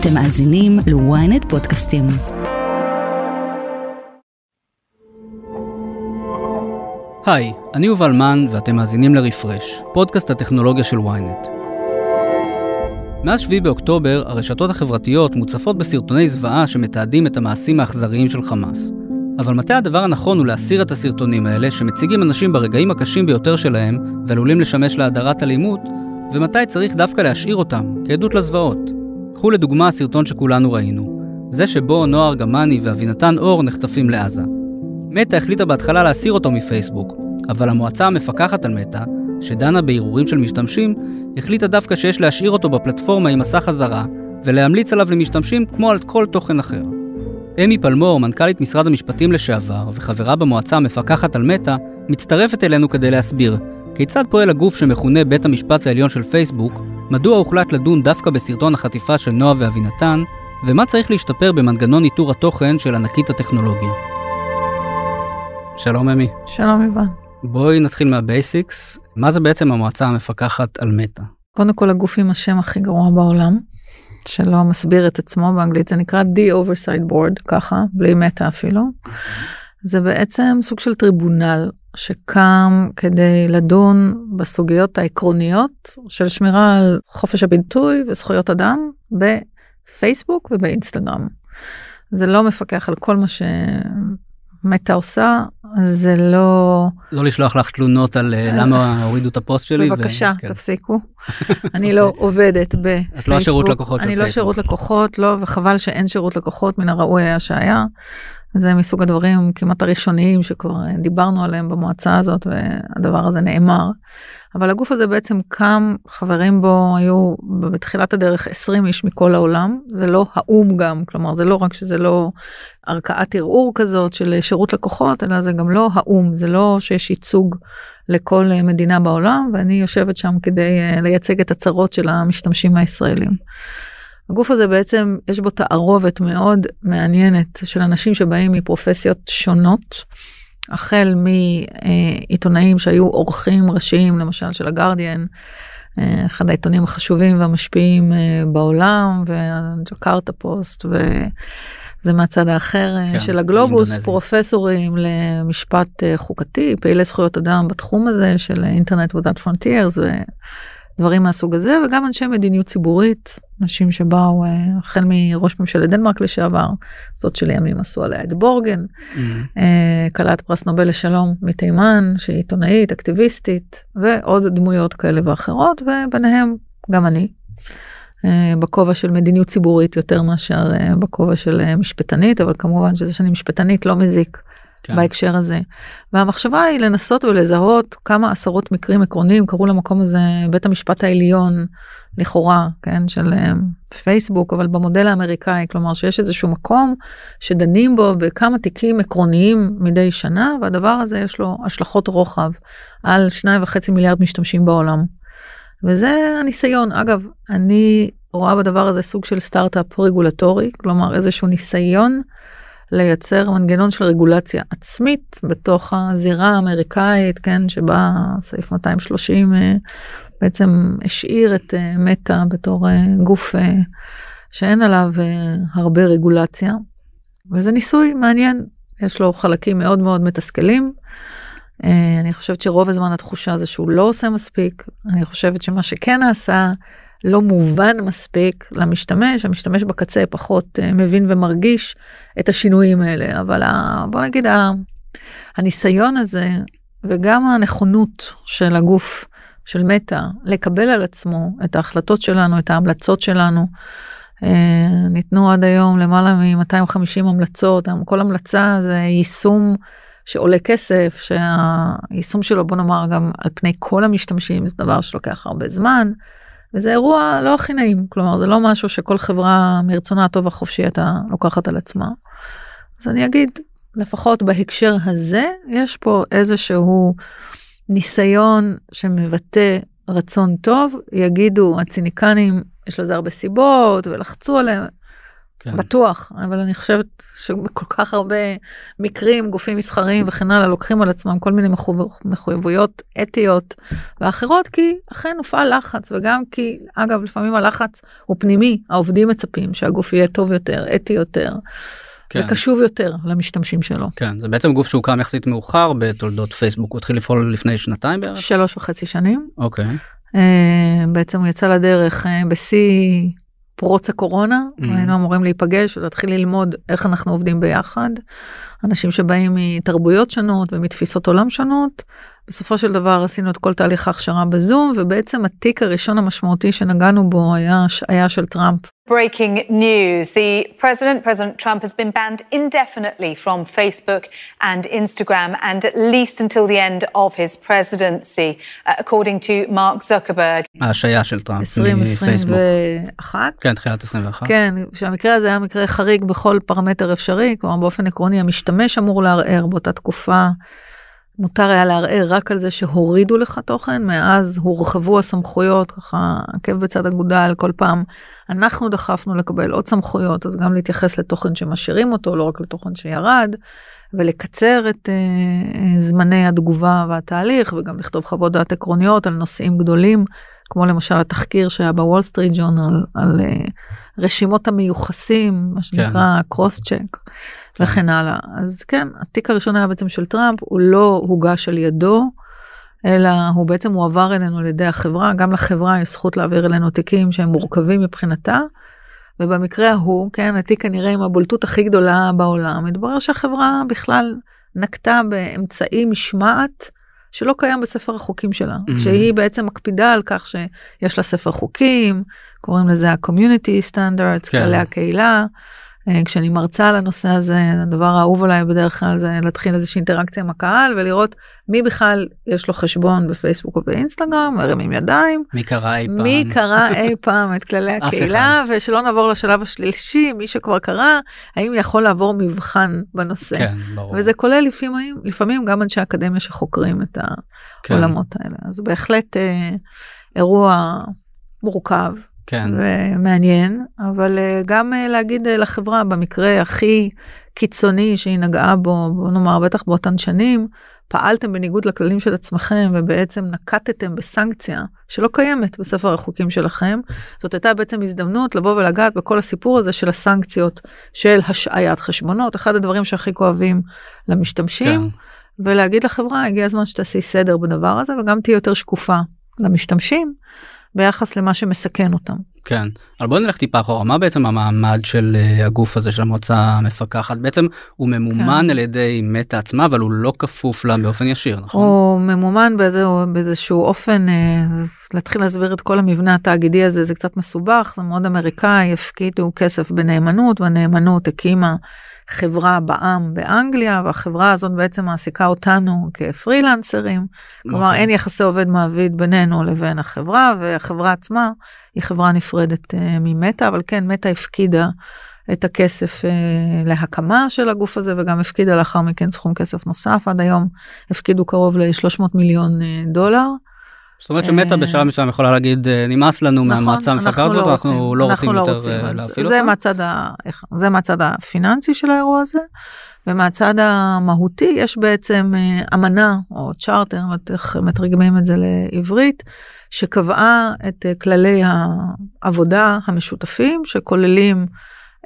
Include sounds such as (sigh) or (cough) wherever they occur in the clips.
אתם מאזינים ל-ynet פודקאסטים. היי, אני יובל מן ואתם מאזינים לרפרש, פודקאסט הטכנולוגיה של ynet. מאז 7 באוקטובר, הרשתות החברתיות מוצפות בסרטוני זוועה שמתעדים את המעשים האכזריים של חמאס. אבל מתי הדבר הנכון הוא להסיר את הסרטונים האלה, שמציגים אנשים ברגעים הקשים ביותר שלהם, ועלולים לשמש להדרת אלימות, ומתי צריך דווקא להשאיר אותם, כעדות לזוועות. קחו לדוגמה הסרטון שכולנו ראינו, זה שבו נועה ארגמני ואבינתן אור נחטפים לעזה. מטא החליטה בהתחלה להסיר אותו מפייסבוק, אבל המועצה המפקחת על מטא, שדנה בערעורים של משתמשים, החליטה דווקא שיש להשאיר אותו בפלטפורמה עם מסך אזהרה, ולהמליץ עליו למשתמשים כמו על כל תוכן אחר. אמי פלמור, מנכ"לית משרד המשפטים לשעבר וחברה במועצה המפקחת על מטא, מצטרפת אלינו כדי להסביר כיצד פועל הגוף שמכונה בית המשפט העליון של פייסבוק, מדוע הוחלט לדון דווקא בסרטון החטיפה של נועה ואבינתן, ומה צריך להשתפר במנגנון ניטור התוכן של ענקית הטכנולוגיה. שלום אמי. שלום יובל. בואי נתחיל מה basics, מה זה בעצם המועצה המפקחת על מטא? קודם כל הגוף עם השם הכי גרוע בעולם, שלא מסביר את עצמו באנגלית זה נקרא The Oversight Board ככה בלי מטא אפילו. זה בעצם סוג של טריבונל שקם כדי לדון בסוגיות העקרוניות של שמירה על חופש הביטוי וזכויות אדם בפייסבוק ובאינסטגרם. זה לא מפקח על כל מה שמטא עושה, זה לא... לא לשלוח לך תלונות על אה, למה הורידו את הפוסט שלי. בבקשה, ו... כן. תפסיקו. (laughs) אני לא עובדת בפייסבוק. את לא השירות לקוחות של פייסבוק. אני לא שירות לקוחות, לא, וחבל שאין שירות לקוחות, מן הראוי היה שהיה. זה מסוג הדברים כמעט הראשוניים שכבר דיברנו עליהם במועצה הזאת והדבר הזה נאמר. אבל הגוף הזה בעצם קם, חברים בו היו בתחילת הדרך 20 איש מכל העולם, זה לא האו"ם גם, כלומר זה לא רק שזה לא ערכאת ערעור כזאת של שירות לקוחות, אלא זה גם לא האו"ם, זה לא שיש ייצוג לכל מדינה בעולם, ואני יושבת שם כדי אה, לייצג את הצרות של המשתמשים הישראלים. הגוף הזה בעצם יש בו תערובת מאוד מעניינת של אנשים שבאים מפרופסיות שונות, החל מעיתונאים שהיו עורכים ראשיים למשל של הגרדיאן, אה, אחד העיתונים החשובים והמשפיעים אה, בעולם, וג'קארטה פוסט, וזה מהצד האחר אה, כן, של הגלובוס, אינדונזיה. פרופסורים למשפט חוקתי, פעילי זכויות אדם בתחום הזה של אינטרנט without frontiers. דברים מהסוג הזה וגם אנשי מדיניות ציבורית אנשים שבאו אה, החל מראש ממשלת דנמרק לשעבר זאת שלימים עשו עליה את בורגן mm-hmm. אה, כלת פרס נובל לשלום מתימן שהיא עיתונאית אקטיביסטית ועוד דמויות כאלה ואחרות וביניהם גם אני. אה, בכובע של מדיניות ציבורית יותר מאשר בכובע של משפטנית אבל כמובן שזה שאני משפטנית לא מזיק כן. בהקשר הזה. והמחשבה היא לנסות ולזהות כמה עשרות מקרים עקרוניים קרו למקום הזה בית המשפט העליון לכאורה כן של אה, פייסבוק אבל במודל האמריקאי כלומר שיש איזשהו מקום שדנים בו בכמה תיקים עקרוניים מדי שנה והדבר הזה יש לו השלכות רוחב על שניים וחצי מיליארד משתמשים בעולם. וזה הניסיון אגב אני רואה בדבר הזה סוג של סטארט-אפ רגולטורי כלומר איזשהו ניסיון. לייצר מנגנון של רגולציה עצמית בתוך הזירה האמריקאית, כן, שבה סעיף 230 אה, בעצם השאיר את אה, מטא בתור אה, גוף שאין עליו הרבה רגולציה. וזה ניסוי מעניין, יש לו חלקים מאוד מאוד מתסכלים. אני חושבת שרוב הזמן התחושה זה שהוא לא עושה מספיק, אני חושבת שמה שכן נעשה לא מובן מספיק למשתמש, המשתמש בקצה פחות uh, מבין ומרגיש את השינויים האלה, אבל ה, בוא נגיד ה, הניסיון הזה וגם הנכונות של הגוף של מטא לקבל על עצמו את ההחלטות שלנו, את ההמלצות שלנו. Uh, ניתנו עד היום למעלה מ-250 המלצות, כל המלצה זה יישום שעולה כסף, שהיישום שלו בוא נאמר גם על פני כל המשתמשים זה דבר שלוקח הרבה זמן. וזה אירוע לא הכי נעים, כלומר זה לא משהו שכל חברה מרצונה הטוב החופשי הייתה לוקחת על עצמה. אז אני אגיד, לפחות בהקשר הזה, יש פה איזשהו ניסיון שמבטא רצון טוב, יגידו הציניקנים, יש לזה הרבה סיבות ולחצו עליהם. כן. בטוח, אבל אני חושבת שבכל כך הרבה מקרים גופים מסחריים וכן הלאה לוקחים על עצמם כל מיני מחו- מחויבויות אתיות ואחרות כי אכן הופעל לחץ וגם כי אגב לפעמים הלחץ הוא פנימי העובדים מצפים שהגוף יהיה טוב יותר אתי יותר כן. וקשוב יותר למשתמשים שלו. כן, זה בעצם גוף שהוקם יחסית מאוחר בתולדות פייסבוק, הוא התחיל לפעול לפני שנתיים בערך? שלוש וחצי שנים אוקיי. אה, בעצם הוא יצא לדרך אה, בשיא פרוץ הקורונה Mhm. היינו אמורים להיפגש ולהתחיל ללמוד איך אנחנו עובדים ביחד. אנשים שבאים מתרבויות שונות ומתפיסות עולם שונות. בסופו של דבר עשינו את כל תהליך ההכשרה בזום ובעצם התיק הראשון המשמעותי שנגענו בו היה השעיה של טראמפ. Breaking news. The president, President Trump, has been banned indefinitely from Facebook and Instagram and at least until the end of his presidency, uh, according to Mark Zuckerberg. ההשעיה של טראמפ מפייסבוק. 2021. כן, תחילת 21. כן, שהמקרה הזה היה מקרה חריג בכל פרמטר אפשרי, כלומר באופן עקרוני המשתמש אמור לערער באותה תקופה. מותר היה לערער רק על זה שהורידו לך תוכן, מאז הורחבו הסמכויות, ככה עקב בצד אגודל, כל פעם אנחנו דחפנו לקבל עוד סמכויות, אז גם להתייחס לתוכן שמשאירים אותו, לא רק לתוכן שירד, ולקצר את אה, זמני התגובה והתהליך, וגם לכתוב חוות דעת עקרוניות על נושאים גדולים, כמו למשל התחקיר שהיה בוול סטריט ג'ורנל על אה, רשימות המיוחסים, מה שנקרא cross check. וכן הלאה. אז כן, התיק הראשון היה בעצם של טראמפ, הוא לא הוגש על ידו, אלא הוא בעצם הועבר אלינו על ידי החברה, גם לחברה יש זכות להעביר אלינו תיקים שהם מורכבים מבחינתה. ובמקרה ההוא, כן, התיק כנראה עם הבולטות הכי גדולה בעולם, התברר שהחברה בכלל נקטה באמצעי משמעת שלא קיים בספר החוקים שלה, Mhm. שהיא בעצם מקפידה על כך שיש לה ספר חוקים, קוראים לזה ה-community standards, כן. כללי הקהילה. אה, כשאני מרצה על הנושא הזה, הדבר האהוב עליי בדרך כלל זה להתחיל איזושהי אינטראקציה עם הקהל ולראות מי בכלל יש לו חשבון בפייסבוק או באינסטגרם, מרימים ידיים, מי קרא אי פעם? מי קרא (laughs) אי פעם את כללי הקהילה, ושלא נעבור לשלב השלישי, מי שכבר קרא, האם יכול לעבור מבחן בנושא. כן, ברור. וזה כולל לפעמים, לפעמים גם אנשי אקדמיה שחוקרים את כן, העולמות האלה. אז בהחלט אה, אירוע מורכב כן, ומעניין, אבל אה, גם אה, להגיד אה, לחברה במקרה הכי קיצוני שהיא נגעה בו, בוא נאמר בטח באותן שנים, פעלתם בניגוד לכללים של עצמכם ובעצם נקטתם בסנקציה שלא קיימת בספר החוקים שלכם. זאת הייתה בעצם הזדמנות לבוא ולגעת בכל הסיפור הזה של הסנקציות של השעיית חשבונות, אחד הדברים שהכי כואבים למשתמשים, כן. ולהגיד לחברה הגיע הזמן שתעשי סדר בדבר הזה וגם תהיה יותר שקופה למשתמשים ביחס למה שמסכן אותם. כן. אבל בוא נלך טיפה אחורה, מה בעצם המעמד של אה, הגוף הזה של המועצה המפקחת? בעצם הוא ממומן כן. על ידי מטא עצמה, אבל הוא לא כפוף לה באופן ישיר, נכון? הוא ממומן באיזה, באיזשהו אופן, אה, להתחיל להסביר את כל המבנה התאגידי הזה זה קצת מסובך, זה מאוד אמריקאי, הפקידו כסף בנאמנות והנאמנות הקימה חברה בע"מ באנגליה והחברה הזאת בעצם מעסיקה אותנו כפרילנסרים, כלומר אוקיי. אין יחסי עובד מעביד בינינו לבין החברה והחברה עצמה היא חברה נפרדת אה, ממטא, אבל כן מטא הפקידה את הכסף אה, להקמה של הגוף הזה וגם הפקידה לאחר מכן סכום כסף נוסף עד היום הפקידו קרוב ל-300 מיליון אה, דולר. זאת אומרת שמטא בשלב מסוים יכולה להגיד נמאס לנו מהמועצה נכון, המפקחת הזאת, אנחנו לא רוצים יותר רוצים. אה, אז להפעיל זה אותה. זה מהצד הפיננסי של האירוע הזה, ומהצד המהותי יש בעצם אה, אמנה או צ'רטר, איך מתרגמים את זה לעברית, שקבעה את אה, כללי העבודה המשותפים שכוללים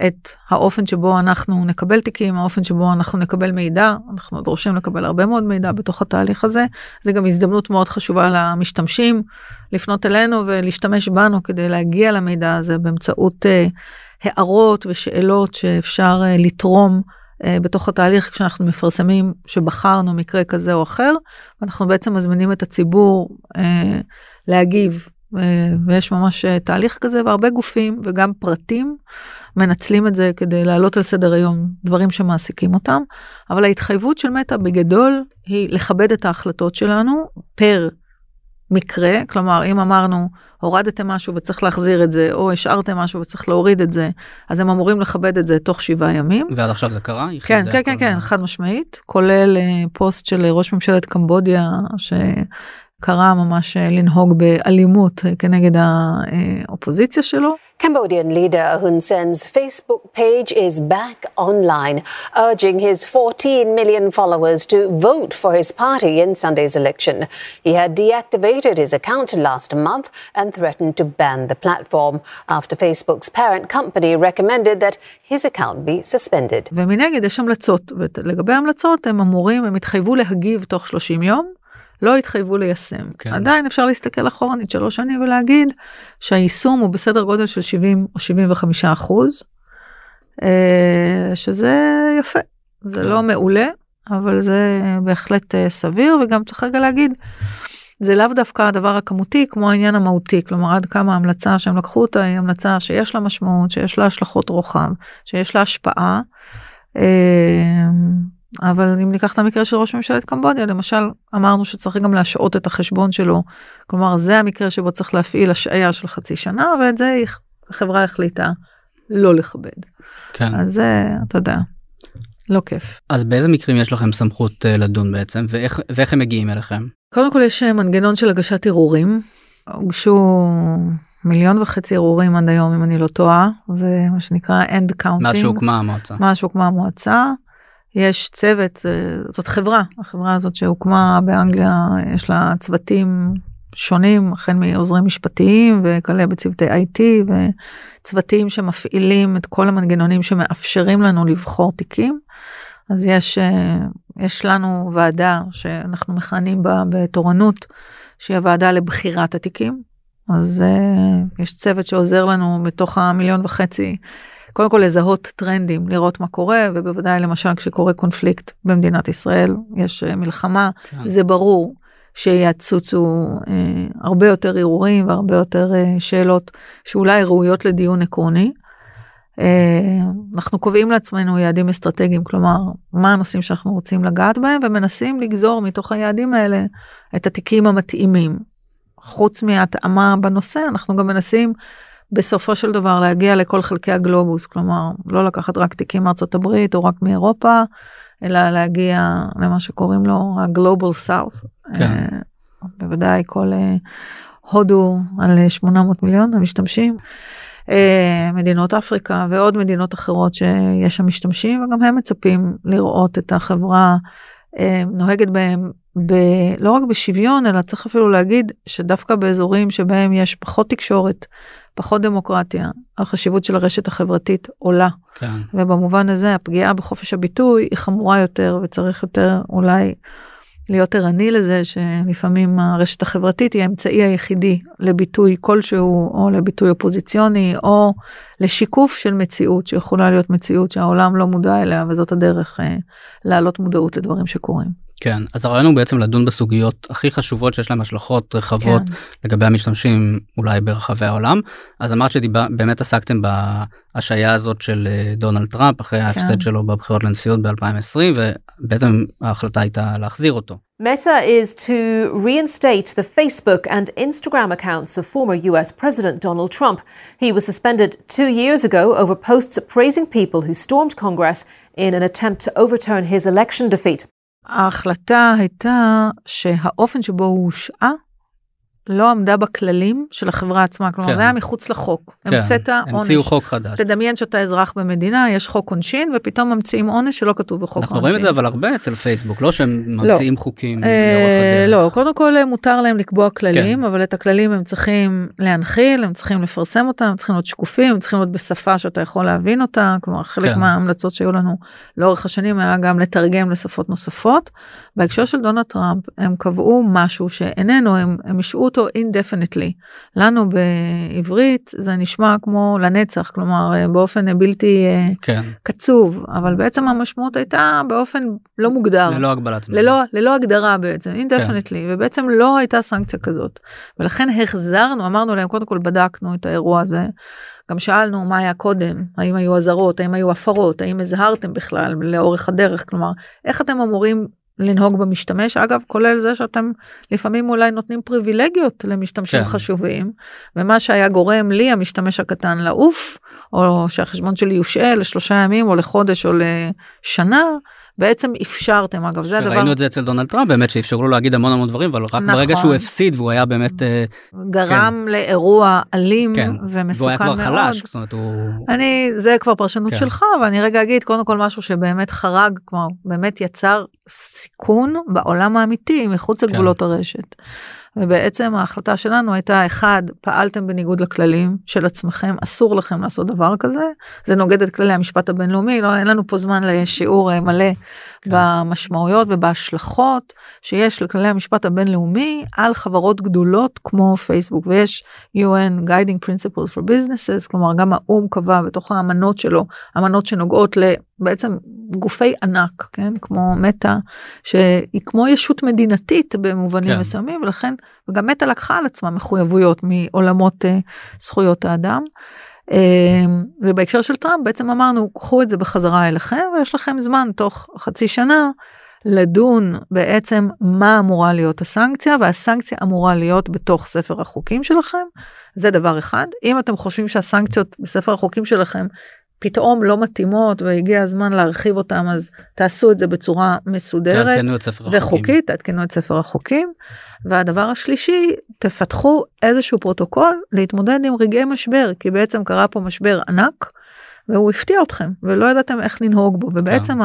את האופן שבו אנחנו נקבל תיקים, האופן שבו אנחנו נקבל מידע, אנחנו דורשים לקבל הרבה מאוד מידע בתוך התהליך הזה, זה גם הזדמנות מאוד חשובה למשתמשים לפנות אלינו ולהשתמש בנו כדי להגיע למידע הזה באמצעות אה, הערות ושאלות שאפשר אה, לתרום בתוך התהליך כשאנחנו מפרסמים שבחרנו מקרה כזה או אחר, ואנחנו בעצם מזמינים את הציבור אה, להגיב. אה, ויש ממש אה, תהליך כזה והרבה גופים וגם פרטים מנצלים את זה כדי להעלות על סדר היום דברים שמעסיקים אותם, אבל ההתחייבות של מטא בגדול היא לכבד את ההחלטות שלנו פר מקרה, כלומר אם אמרנו הורדתם משהו וצריך להחזיר את זה, או השארתם משהו וצריך להוריד את זה, אז הם אמורים לכבד את זה תוך שבעה ימים. ועד עכשיו זה קרה? כן, כן, כן, כן, חד משמעית, כולל אה, פוסט של ראש ממשלת קמבודיה שקרא ממש אה, לנהוג באלימות אה, כנגד האופוזיציה שלו. Cambodian leader Hun Sen's Facebook page is back online, urging his 14 million followers to vote for his party in Sunday's election. He had deactivated his account last month and threatened to ban the platform after Facebook's parent company recommended that his account be suspended. ומנגד יש המלצות, ולגבי ההמלצות הם אמורים, הם התחייבו להגיב תוך 30 יום, לא התחייבו ליישם. כן. עדיין אפשר להסתכל אחורנית שלוש שנים ולהגיד שהיישום הוא בסדר גודל של 70 או 75 אחוז, אה, שזה יפה. זה כן. לא מעולה, אבל זה בהחלט אה, סביר, וגם צריך רגע להגיד, זה לאו דווקא הדבר הכמותי כמו העניין המהותי, כלומר עד כמה ההמלצה שהם לקחו אותה היא המלצה שיש לה משמעות, שיש לה השלכות רוחב, שיש לה השפעה. אה, אבל אם ניקח את המקרה של ראש ממשלת קמבודיה למשל אמרנו שצריך גם להשעות את החשבון שלו כלומר זה המקרה שבו צריך להפעיל השעיה של חצי שנה ואת זה החברה החליטה לא לכבד. כן. אז זה אתה יודע לא כיף. אז באיזה מקרים יש לכם סמכות uh, לדון בעצם ואיך ואיך הם מגיעים אליכם? קודם כל יש אה, מנגנון של הגשת ערעורים הוגשו מיליון וחצי ערעורים עד היום אם אני לא טועה ומה שנקרא end counting. מאז שהוקמה המועצה. מאז שהוקמה המועצה. יש צוות, זאת חברה, החברה הזאת שהוקמה באנגליה, יש לה צוותים שונים, החל מעוזרים משפטיים וכאלה בצוותי IT וצוותים שמפעילים את כל המנגנונים שמאפשרים לנו לבחור תיקים. אז יש, יש לנו ועדה שאנחנו מכהנים בה בתורנות, שהיא הוועדה לבחירת התיקים. אז יש צוות שעוזר לנו בתוך המיליון וחצי קודם כל לזהות טרנדים, לראות מה קורה, ובוודאי למשל כשקורה קונפליקט במדינת ישראל, יש אה, מלחמה, כן. זה ברור שיצוצו אה, הרבה יותר ערעורים והרבה יותר אה, שאלות שאולי ראויות לדיון עקרוני. אה, אנחנו קובעים לעצמנו יעדים אסטרטגיים, כלומר, מה הנושאים שאנחנו רוצים לגעת בהם, ומנסים לגזור מתוך היעדים האלה את התיקים המתאימים. חוץ מהתאמה בנושא, אנחנו גם מנסים בסופו של דבר להגיע לכל חלקי הגלובוס, כלומר לא לקחת רק תיקים מארצות הברית או רק מאירופה, אלא להגיע למה שקוראים לו הגלובל סאוף. כן. Uh, בוודאי כל uh, הודו על 800 מיליון המשתמשים. מדינות אפריקה ועוד מדינות אחרות שיש שם משתמשים וגם הם מצפים לראות את החברה נוהגת בהם ב, לא רק בשוויון אלא צריך אפילו להגיד שדווקא באזורים שבהם יש פחות תקשורת פחות דמוקרטיה, החשיבות של הרשת החברתית עולה. כן. ובמובן הזה הפגיעה בחופש הביטוי היא חמורה יותר וצריך יותר אולי להיות ערני לזה שלפעמים הרשת החברתית היא האמצעי היחידי לביטוי כלשהו או לביטוי אופוזיציוני או לשיקוף של מציאות שיכולה להיות מציאות שהעולם לא מודע אליה וזאת הדרך אה, להעלות מודעות לדברים שקורים. כן, אז הרעיון הוא בעצם לדון בסוגיות הכי חשובות שיש להם השלכות רחבות כן. לגבי המשתמשים אולי ברחבי העולם. אז אמרת שבאמת עסקתם בהשעיה הזאת של אה, דונלד טראמפ אחרי כן. ההפסד שלו בבחירות לנשיאות ב-2020 ובעצם ההחלטה הייתה להחזיר אותו. Meta is to reinstate the Facebook and Instagram accounts of former US President Donald Trump. He was suspended two years ago over posts praising people who stormed Congress in an attempt to overturn his election defeat. ההחלטה הייתה שהאופן שבו הוא הושעה לא עמדה בכללים של החברה עצמה, כלומר כן. זה היה מחוץ לחוק. כן, המצאת עונש. המציאו חוק חדש. תדמיין שאתה אזרח במדינה, יש חוק עונשין, ופתאום ממציאים עונש שלא כתוב בחוק אנחנו עונשין. אנחנו רואים את זה אבל הרבה אצל פייסבוק, לא שהם לא. ממציאים לא. חוקים אה, לא, קודם כל אה, מותר להם לקבוע כללים, כן. אבל את הכללים הם צריכים להנחיל, הם צריכים לפרסם אותם, הם צריכים להיות שקופים, הם צריכים להיות בשפה שאתה יכול להבין אותה, כלומר חלק כן. מההמלצות שהיו לנו לאורך השנים היה גם לתרגם לשפות נוספות. בהקשר של דונלד טראמפ, הם קבעו משהו שאיננו, הם, הם השעו אותו indefinitely. לנו בעברית זה נשמע כמו לנצח, כלומר אה, באופן בלתי אה, כן. קצוב, אבל בעצם המשמעות הייתה באופן לא מוגדר. ללא הגבלת זמן. ללא, ללא הגדרה בעצם, indefinitely, כן. ובעצם לא הייתה סנקציה כזאת. ולכן החזרנו, אמרנו להם, קודם כל בדקנו את האירוע הזה. גם שאלנו מה היה קודם, האם היו אזהרות, האם היו הפרות, האם הזהרתם בכלל לאורך הדרך, כלומר, איך אתם אמורים לנהוג במשתמש אגב כולל זה שאתם לפעמים אולי נותנים פריבילגיות למשתמשים כן. חשובים ומה שהיה גורם לי המשתמש הקטן לעוף או שהחשבון שלי יושעה לשלושה ימים או לחודש או לשנה בעצם אפשרתם אגב זה הדבר ראינו את זה אצל דונלד טראמפ באמת שאפשרו לו להגיד המון המון דברים אבל רק נכון. ברגע שהוא הפסיד והוא היה באמת אה, גרם לאירוע אלים כן ומסוכן והוא היה כבר מאוד. חלש זאת אומרת הוא אני זה כבר פרשנות כן. שלך אבל אני רגע אגיד קודם כל משהו שבאמת חרג כלומר באמת יצר סיכון בעולם האמיתי מחוץ כן. לגבולות הרשת. ובעצם ההחלטה שלנו הייתה אחד פעלתם בניגוד לכללים של עצמכם אסור לכם לעשות דבר כזה זה נוגד את כללי המשפט הבינלאומי לא אין לנו פה זמן לשיעור אה, מלא כן. במשמעויות ובהשלכות שיש לכללי המשפט הבינלאומי על חברות גדולות כמו פייסבוק ויש UN Guiding Principles for Businesses כלומר גם האו"ם קבע בתוך האמנות שלו אמנות שנוגעות לבעצם גופי ענק כן כמו מטא שהיא כמו ישות מדינתית במובנים כן. כן. מסוימים ולכן וגם מטא לקחה על עצמה מחויבויות מעולמות אה, זכויות האדם. אה, ובהקשר של טראמפ בעצם אמרנו קחו את זה בחזרה אליכם ויש לכם זמן תוך חצי שנה לדון בעצם מה אמורה להיות הסנקציה והסנקציה אמורה להיות בתוך ספר החוקים שלכם זה דבר אחד אם אתם חושבים שהסנקציות בספר החוקים שלכם פתאום לא מתאימות והגיע הזמן להרחיב אותם אז תעשו את זה בצורה מסודרת. וחוקית תעדכנו את ספר החוקים. והדבר השלישי תפתחו איזשהו פרוטוקול להתמודד עם רגעי משבר כי בעצם קרה פה משבר ענק. והוא הפתיע אתכם ולא ידעתם איך לנהוג בו ובעצם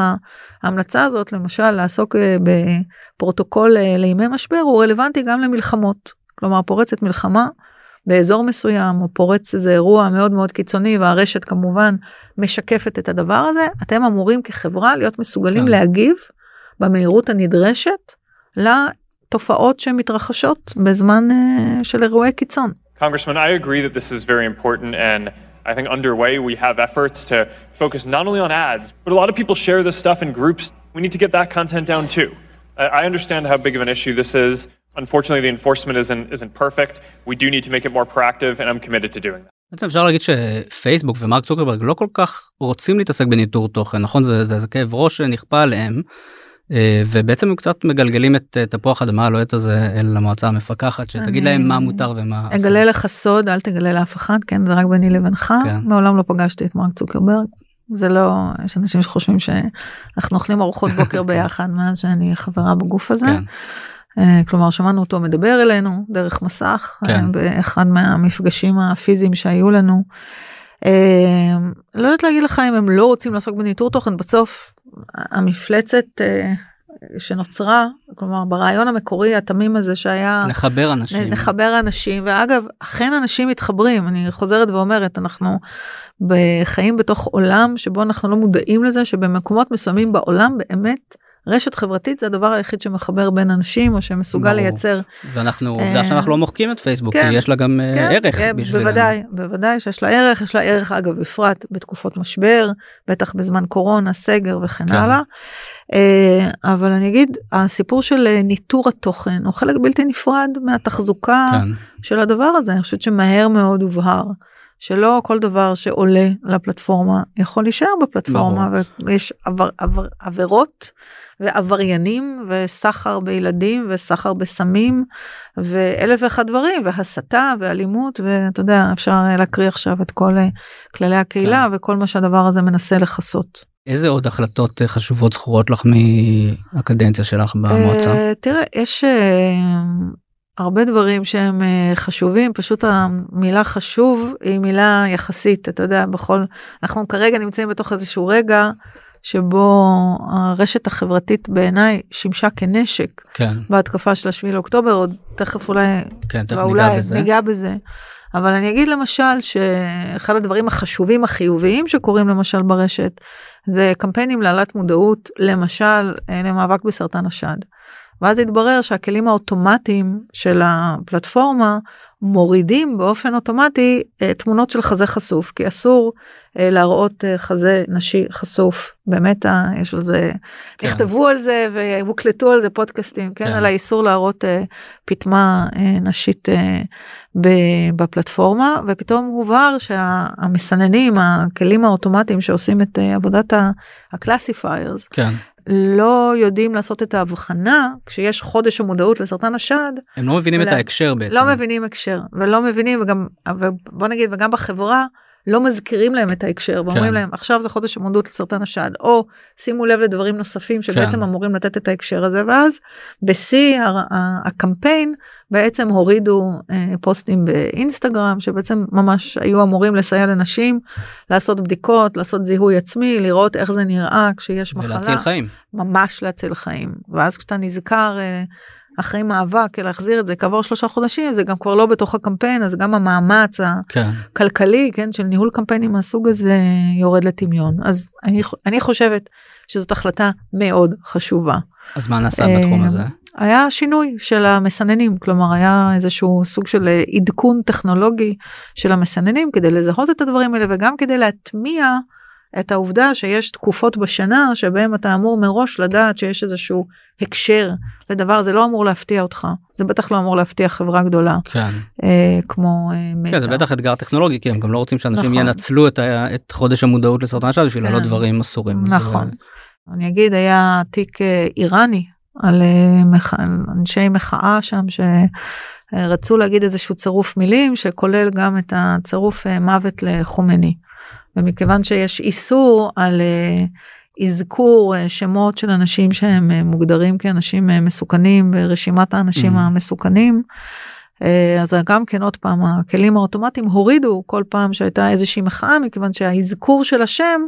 ההמלצה הזאת למשל לעסוק אה, בפרוטוקול אה, לימי משבר הוא רלוונטי גם למלחמות כלומר פורצת מלחמה באזור מסוים או פורץ איזה אירוע מאוד מאוד קיצוני והרשת כמובן משקפת את הדבר הזה אתם אמורים כחברה להיות מסוגלים כן. להגיב במהירות הנדרשת לתופעות שמתרחשות בזמן אה, של אירועי קיצון. Congressman, I agree that this is very important, and I think underway we have efforts to focus not only on ads, but a lot of people share this stuff in groups. We need to get that content down too. I understand how big of an issue this is. Unfortunately, the enforcement isn't, isn't perfect. We do need to make it more proactive, and I'm committed to doing that. בעצם אפשר להגיד שפייסבוק ומרק צוקרברג לא כל כך רוצים להתעסק בניטור תוכן נכון זה זה, זה כאב ראש שנכפה עליהם. אה, ובעצם הם קצת מגלגלים את תפוח האדמה הלוהט הזה אל המועצה המפקחת שתגיד אני- להם מה מותר ומה אסור. אגלה לך סוד אל תגלה לאף אחד כן זה רק ביני לבינך כן. מעולם לא פגשתי את מרק צוקרברג. זה לא יש אנשים שחושבים שאנחנו אוכלים ארוחות בוקר (laughs) ביחד מאז שאני חברה בגוף הזה. כן. אה, כלומר שמענו אותו מדבר אלינו דרך מסך כן. אה, באחד מהמפגשים הפיזיים שהיו לנו. אה, לא יודעת להגיד לך אם הם לא רוצים לעסוק בניטור תוכן בסוף המפלצת שנוצרה כלומר ברעיון המקורי התמים הזה שהיה לחבר אנשים. לחבר אנשים ואגב אכן אנשים מתחברים אני חוזרת ואומרת אנחנו בחיים בתוך עולם שבו אנחנו לא מודעים לזה שבמקומות מסוימים בעולם באמת רשת חברתית זה הדבר היחיד שמחבר בין אנשים או שמסוגל ברור. לייצר ואנחנו עובדה אה, שאנחנו לא מוחקים את פייסבוק כן, כי יש לה גם אה, כן, ערך כן, בשבילנו. בוודאי בוודאי שיש לה ערך יש לה ערך אגב בפרט בתקופות משבר בטח בזמן קורונה סגר וכן כן. הלאה. אה, אבל אני אגיד הסיפור של ניטור התוכן הוא חלק בלתי נפרד מהתחזוקה כן. של הדבר הזה אני חושבת שמהר מאוד הובהר שלא כל דבר שעולה לפלטפורמה יכול להישאר בפלטפורמה ויש עבר, עבר, עבירות ועבריינים וסחר בילדים וסחר בסמים ואלף ואחד דברים והסתה ואלימות ואתה יודע אפשר להקריא עכשיו את כל אה, כללי הקהילה כן. וכל מה שהדבר הזה מנסה לכסות. איזה עוד החלטות אה, חשובות זכורות לך מהקדנציה שלך במועצה? אה, תראה יש הרבה דברים שהם אה, חשובים פשוט המילה חשוב היא מילה יחסית אתה יודע בכל אנחנו כרגע נמצאים בתוך איזשהו רגע שבו הרשת החברתית בעיניי שימשה כנשק כן בהתקפה של השביעי לאוקטובר עוד תכף אולי כן תכף ניגע בזה. ניגע בזה. אבל אני אגיד למשל שאחד הדברים החשובים החיוביים שקורים למשל ברשת זה קמפיינים להעלאת מודעות למשל אה, למאבק בסרטן השד. ואז התברר שהכלים האוטומטיים של הפלטפורמה מורידים באופן אוטומטי אה, תמונות של חזה חשוף כי אסור אה, להראות אה, חזה נשי חשוף באמת יש על זה כן. נכתבו על זה והוקלטו על זה פודקאסטים כן, כן. על האיסור להראות אה, נשית בפלטפורמה ופתאום הובהר שהמסננים הכלים האוטומטיים שעושים את עבודת ה classifiers כן לא יודעים לעשות את ההבחנה כשיש חודש המודעות לסרטן השד הם לא מבינים את אולי- ההקשר בעצם. לא מבינים הקשר ולא מבינים וגם בוא נגיד וגם בחברה לא מזכירים להם את ההקשר ואומרים כן. להם עכשיו זה חודש המודעות לסרטן השד או שימו לב לדברים נוספים שבעצם כן. אמורים לתת את ההקשר הזה ואז בשיא הקמפיין בעצם הורידו אה, פוסטים באינסטגרם שבעצם ממש היו אמורים לסייע לנשים לעשות בדיקות לעשות זיהוי עצמי לראות איך זה נראה כשיש מחלה. ולהציל חיים. ממש להציל חיים ואז כשאתה נזכר אה, אחרי מאבק להחזיר את זה כעבור שלושה חודשים זה גם כבר לא בתוך הקמפיין אז גם המאמץ כן. הכלכלי כן של ניהול קמפיינים מהסוג הזה יורד לטמיון אז אני אני חושבת שזאת החלטה מאוד חשובה. אז מה נעשה בתחום אה, הזה? היה שינוי של המסננים כלומר היה איזשהו סוג של עדכון טכנולוגי של המסננים כדי לזהות את הדברים האלה וגם כדי להטמיע את העובדה שיש תקופות בשנה שבהם אתה אמור מראש לדעת שיש איזשהו הקשר לדבר זה לא אמור להפתיע אותך זה בטח לא אמור להפתיע חברה גדולה כן. אה, כמו אה. כן, זה בטח אתגר טכנולוגי, כי הם גם לא רוצים שאנשים נכון. ינצלו את ה- את חודש המודעות לסרטן השד בשביל כן. להעלות דברים אסורים. נכון. אה, אני אגיד היה תיק אה, איראני על אה, מח... אנשי מחאה שם שרצו להגיד איזשהו צירוף מילים שכולל גם את הצירוף אה, מוות לחומני. ומכיוון שיש איסור על אה, אזכור אה, שמות של אנשים שהם אה, מוגדרים כאנשים מסוכנים ברשימת האנשים Mm. המסוכנים. אז גם כן עוד פעם הכלים האוטומטיים הורידו כל פעם שהייתה איזושהי מחאה מכיוון שהאזכור של השם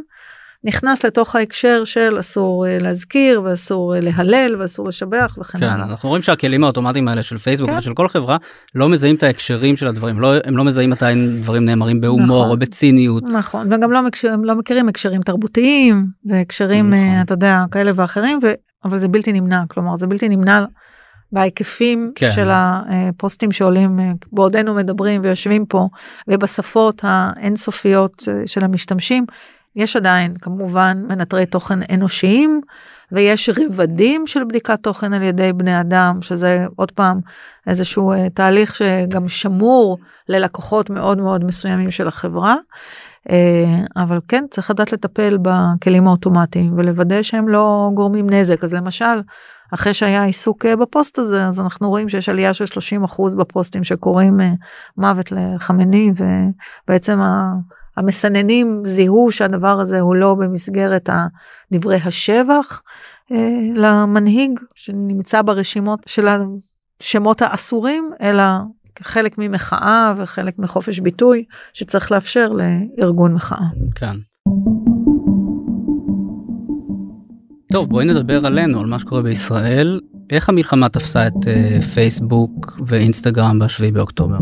נכנס לתוך ההקשר של אסור אה, להזכיר ואסור אה, להלל ואסור לשבח וכן כן, הלאה. אנחנו רואים שהכלים האוטומטיים האלה של פייסבוק כן. ושל כל חברה לא מזהים את ההקשרים של הדברים, לא, הם לא מזהים מתי דברים נאמרים בהומור נכון. או בציניות. נכון וגם לא, מקשר, לא מכירים הקשרים תרבותיים והקשרים נכון. אה, אתה יודע כאלה ואחרים ו... אבל זה בלתי נמנע כלומר זה בלתי נמנע בהיקפים כן. של הפוסטים שעולים בעודנו מדברים ויושבים פה ובשפות האינסופיות של המשתמשים יש עדיין כמובן מנטרי תוכן אנושיים ויש רבדים של בדיקת תוכן על ידי בני אדם שזה עוד פעם איזשהו אה, תהליך שגם שמור ללקוחות מאוד מאוד מסוימים של החברה. אה, אבל כן צריך לדעת לטפל בכלים האוטומטיים ולוודא שהם לא גורמים נזק אז למשל אחרי שהיה עיסוק אה, בפוסט הזה אז אנחנו רואים שיש עלייה של 30 אחוז בפוסטים שקוראים אה, מוות לחמני ובעצם ה- המסננים זיהו שהדבר הזה הוא לא במסגרת דברי השבח אה, למנהיג שנמצא ברשימות של השמות האסורים אלא כחלק ממחאה וחלק מחופש ביטוי שצריך לאפשר לארגון מחאה. כן. טוב בואי נדבר עלינו על מה שקורה בישראל איך המלחמה תפסה את uh, פייסבוק ואינסטגרם בשביעי באוקטובר.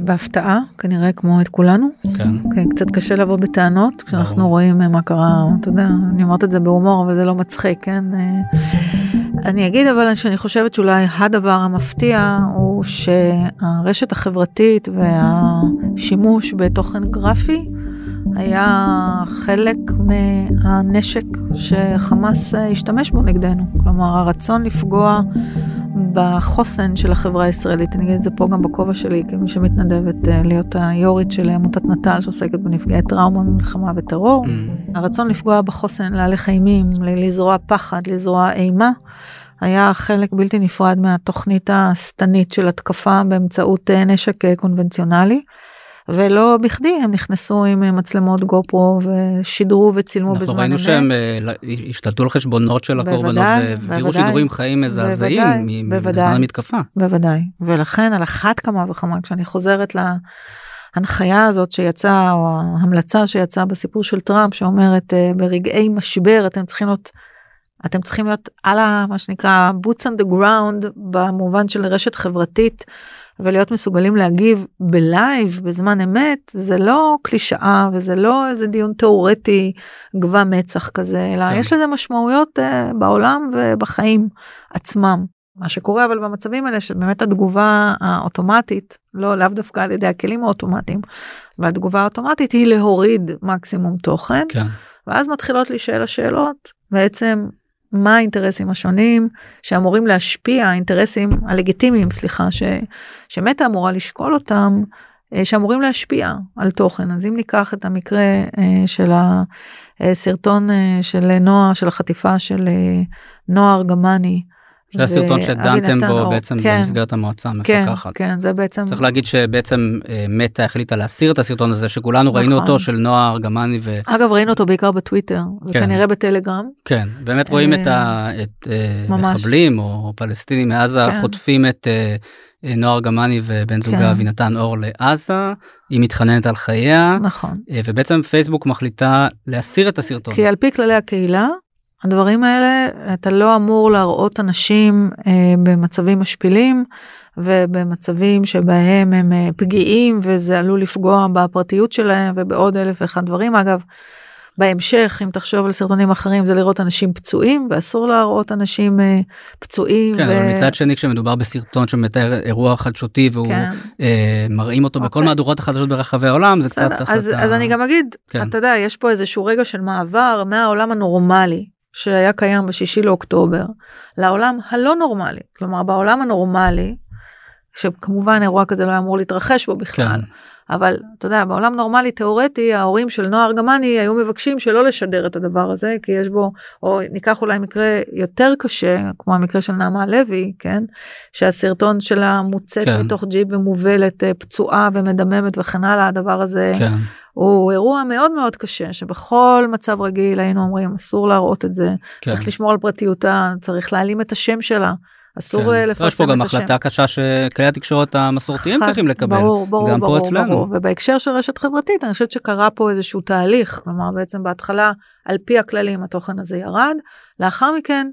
בהפתעה כנראה כמו את כולנו כן. כן, קצת קשה לבוא בטענות כשאנחנו. רואים אה, מה קרה אתה יודע אני אומרת את זה בהומור אבל זה לא מצחיק כן. אה, אני אגיד אבל שאני חושבת שאולי הדבר המפתיע הוא שהרשת החברתית והשימוש בתוכן גרפי היה חלק מהנשק שחמאס אה, השתמש בו נגדנו כלומר הרצון לפגוע בחוסן של החברה הישראלית אני אגיד את זה פה גם בכובע שלי כמי שמתנדבת אה, להיות היו"רית של עמותת נט"ל שעוסקת בנפגעי טראומה ממלחמה וטרור. Mm, הרצון לפגוע בחוסן, להלך אימים, לזרוע פחד, לזרוע אימה, היה חלק בלתי נפרד מהתוכנית השטנית של התקפה באמצעות אה, נשק אה, קונבנציונלי. ולא בכדי הם נכנסו עם אה, מצלמות גופרו ושידרו וצילמו אנחנו בזמן ראינו אמת. שהם אה, השתלטו על חשבונות של הקורבנות והעבירו. שידורים חיים מזעזעים. בזמן המתקפה. בוודאי ולכן על אחת כמה וכמה כשאני חוזרת להנחיה הזאת שיצאה או ההמלצה שיצאה בסיפור של טראמפ שאומרת אה, ברגעי משבר אתם צריכים להיות אתם צריכים להיות על ה, מה שנקרא boots on the ground במובן של רשת חברתית ולהיות מסוגלים להגיב בלייב בזמן אמת זה לא קלישאה וזה לא איזה דיון תיאורטי גבה מצח כזה אלא כן. יש לזה משמעויות uh, בעולם ובחיים עצמם. מה שקורה אבל במצבים האלה שבאמת התגובה האוטומטית לא לאו דווקא על ידי הכלים האוטומטיים אבל התגובה האוטומטית היא להוריד מקסימום תוכן כן. ואז מתחילות להישאל השאלות בעצם מה האינטרסים השונים שאמורים להשפיע האינטרסים הלגיטימיים סליחה ש, שמטה אמורה לשקול אותם אה, שאמורים להשפיע על תוכן. אז אם ניקח את המקרה אה, של הסרטון אה, של נועה של החטיפה של נועה ארגמני זה הסרטון שדנתם בו אור. בעצם כן, במסגרת המועצה כן, המפקחת. כן, זה בעצם, צריך להגיד שבעצם אה, מטא החליטה להסיר את הסרטון הזה שכולנו ראינו נכון. אותו של נועה ארגמני אגב ראינו אותו בעיקר בטוויטר, כן. וכנראה בטלגרם, וכן באמת רואים את אה, ממש. המחבלים או פלסטינים מעזה כן. חוטפים את אה, אה, נועה ארגמני ובן זוגה כן. אבינתן אור לעזה היא מתחננת על חייה נכון. אה, ובעצם פייסבוק מחליטה להסיר את הסרטון. כי על פי כללי הקהילה, הדברים האלה, אתה לא אמור להראות אנשים אה, במצבים משפילים ובמצבים שבהם הם אה, פגיעים וזה עלול לפגוע בפרטיות שלהם ובעוד אלף ואחד דברים. אגב, בהמשך, אם תחשוב על סרטונים אחרים, זה לראות אנשים פצועים ואסור להראות אנשים אה, פצועים. כן, ו... אבל מצד שני כשמדובר בסרטון שמתאר אירוע חדשותי והוא כן. אה, מראים אותו בכל אוקיי. מהדורות החדשות ברחבי העולם זה קצת בסדר, אז, החלטה- אז אני גם אגיד, כן. אתה יודע, יש פה איזשהו רגע של מעבר מהעולם הנורמלי שהיה קיים בשישי לאוקטובר לעולם הלא נורמלי. כלומר, בעולם הנורמלי, שכמובן אירוע כזה לא היה אמור להתרחש בו בכלל, כן. אבל אתה יודע, בעולם נורמלי תיאורטי, ההורים של נועה ארגמני היו מבקשים שלא לשדר את הדבר הזה, כי יש בו, או ניקח אולי מקרה יותר קשה, כמו המקרה של נעמה לוי, כן? שהסרטון שלה מוצאת כן. מתוך ג'יפ ומובלת אה, פצועה ומדממת וכן הלאה, הדבר הזה כן. הוא אירוע מאוד מאוד קשה, שבכל מצב רגיל היינו אומרים אסור להראות את זה, כן. צריך לשמור על פרטיותה, צריך להעלים את השם שלה, אסור כן. אה, לפרסם יש פה גם את השם. החלטה קשה שכלי התקשורת המסורתיים חד- צריכים לקבל ברור, ברור, גם ברור, פה אצלנו. ברור. ובהקשר של רשת חברתית אני חושבת שקרה פה איזשהו תהליך כלומר בעצם בהתחלה על פי הכללים התוכן הזה ירד לאחר מכן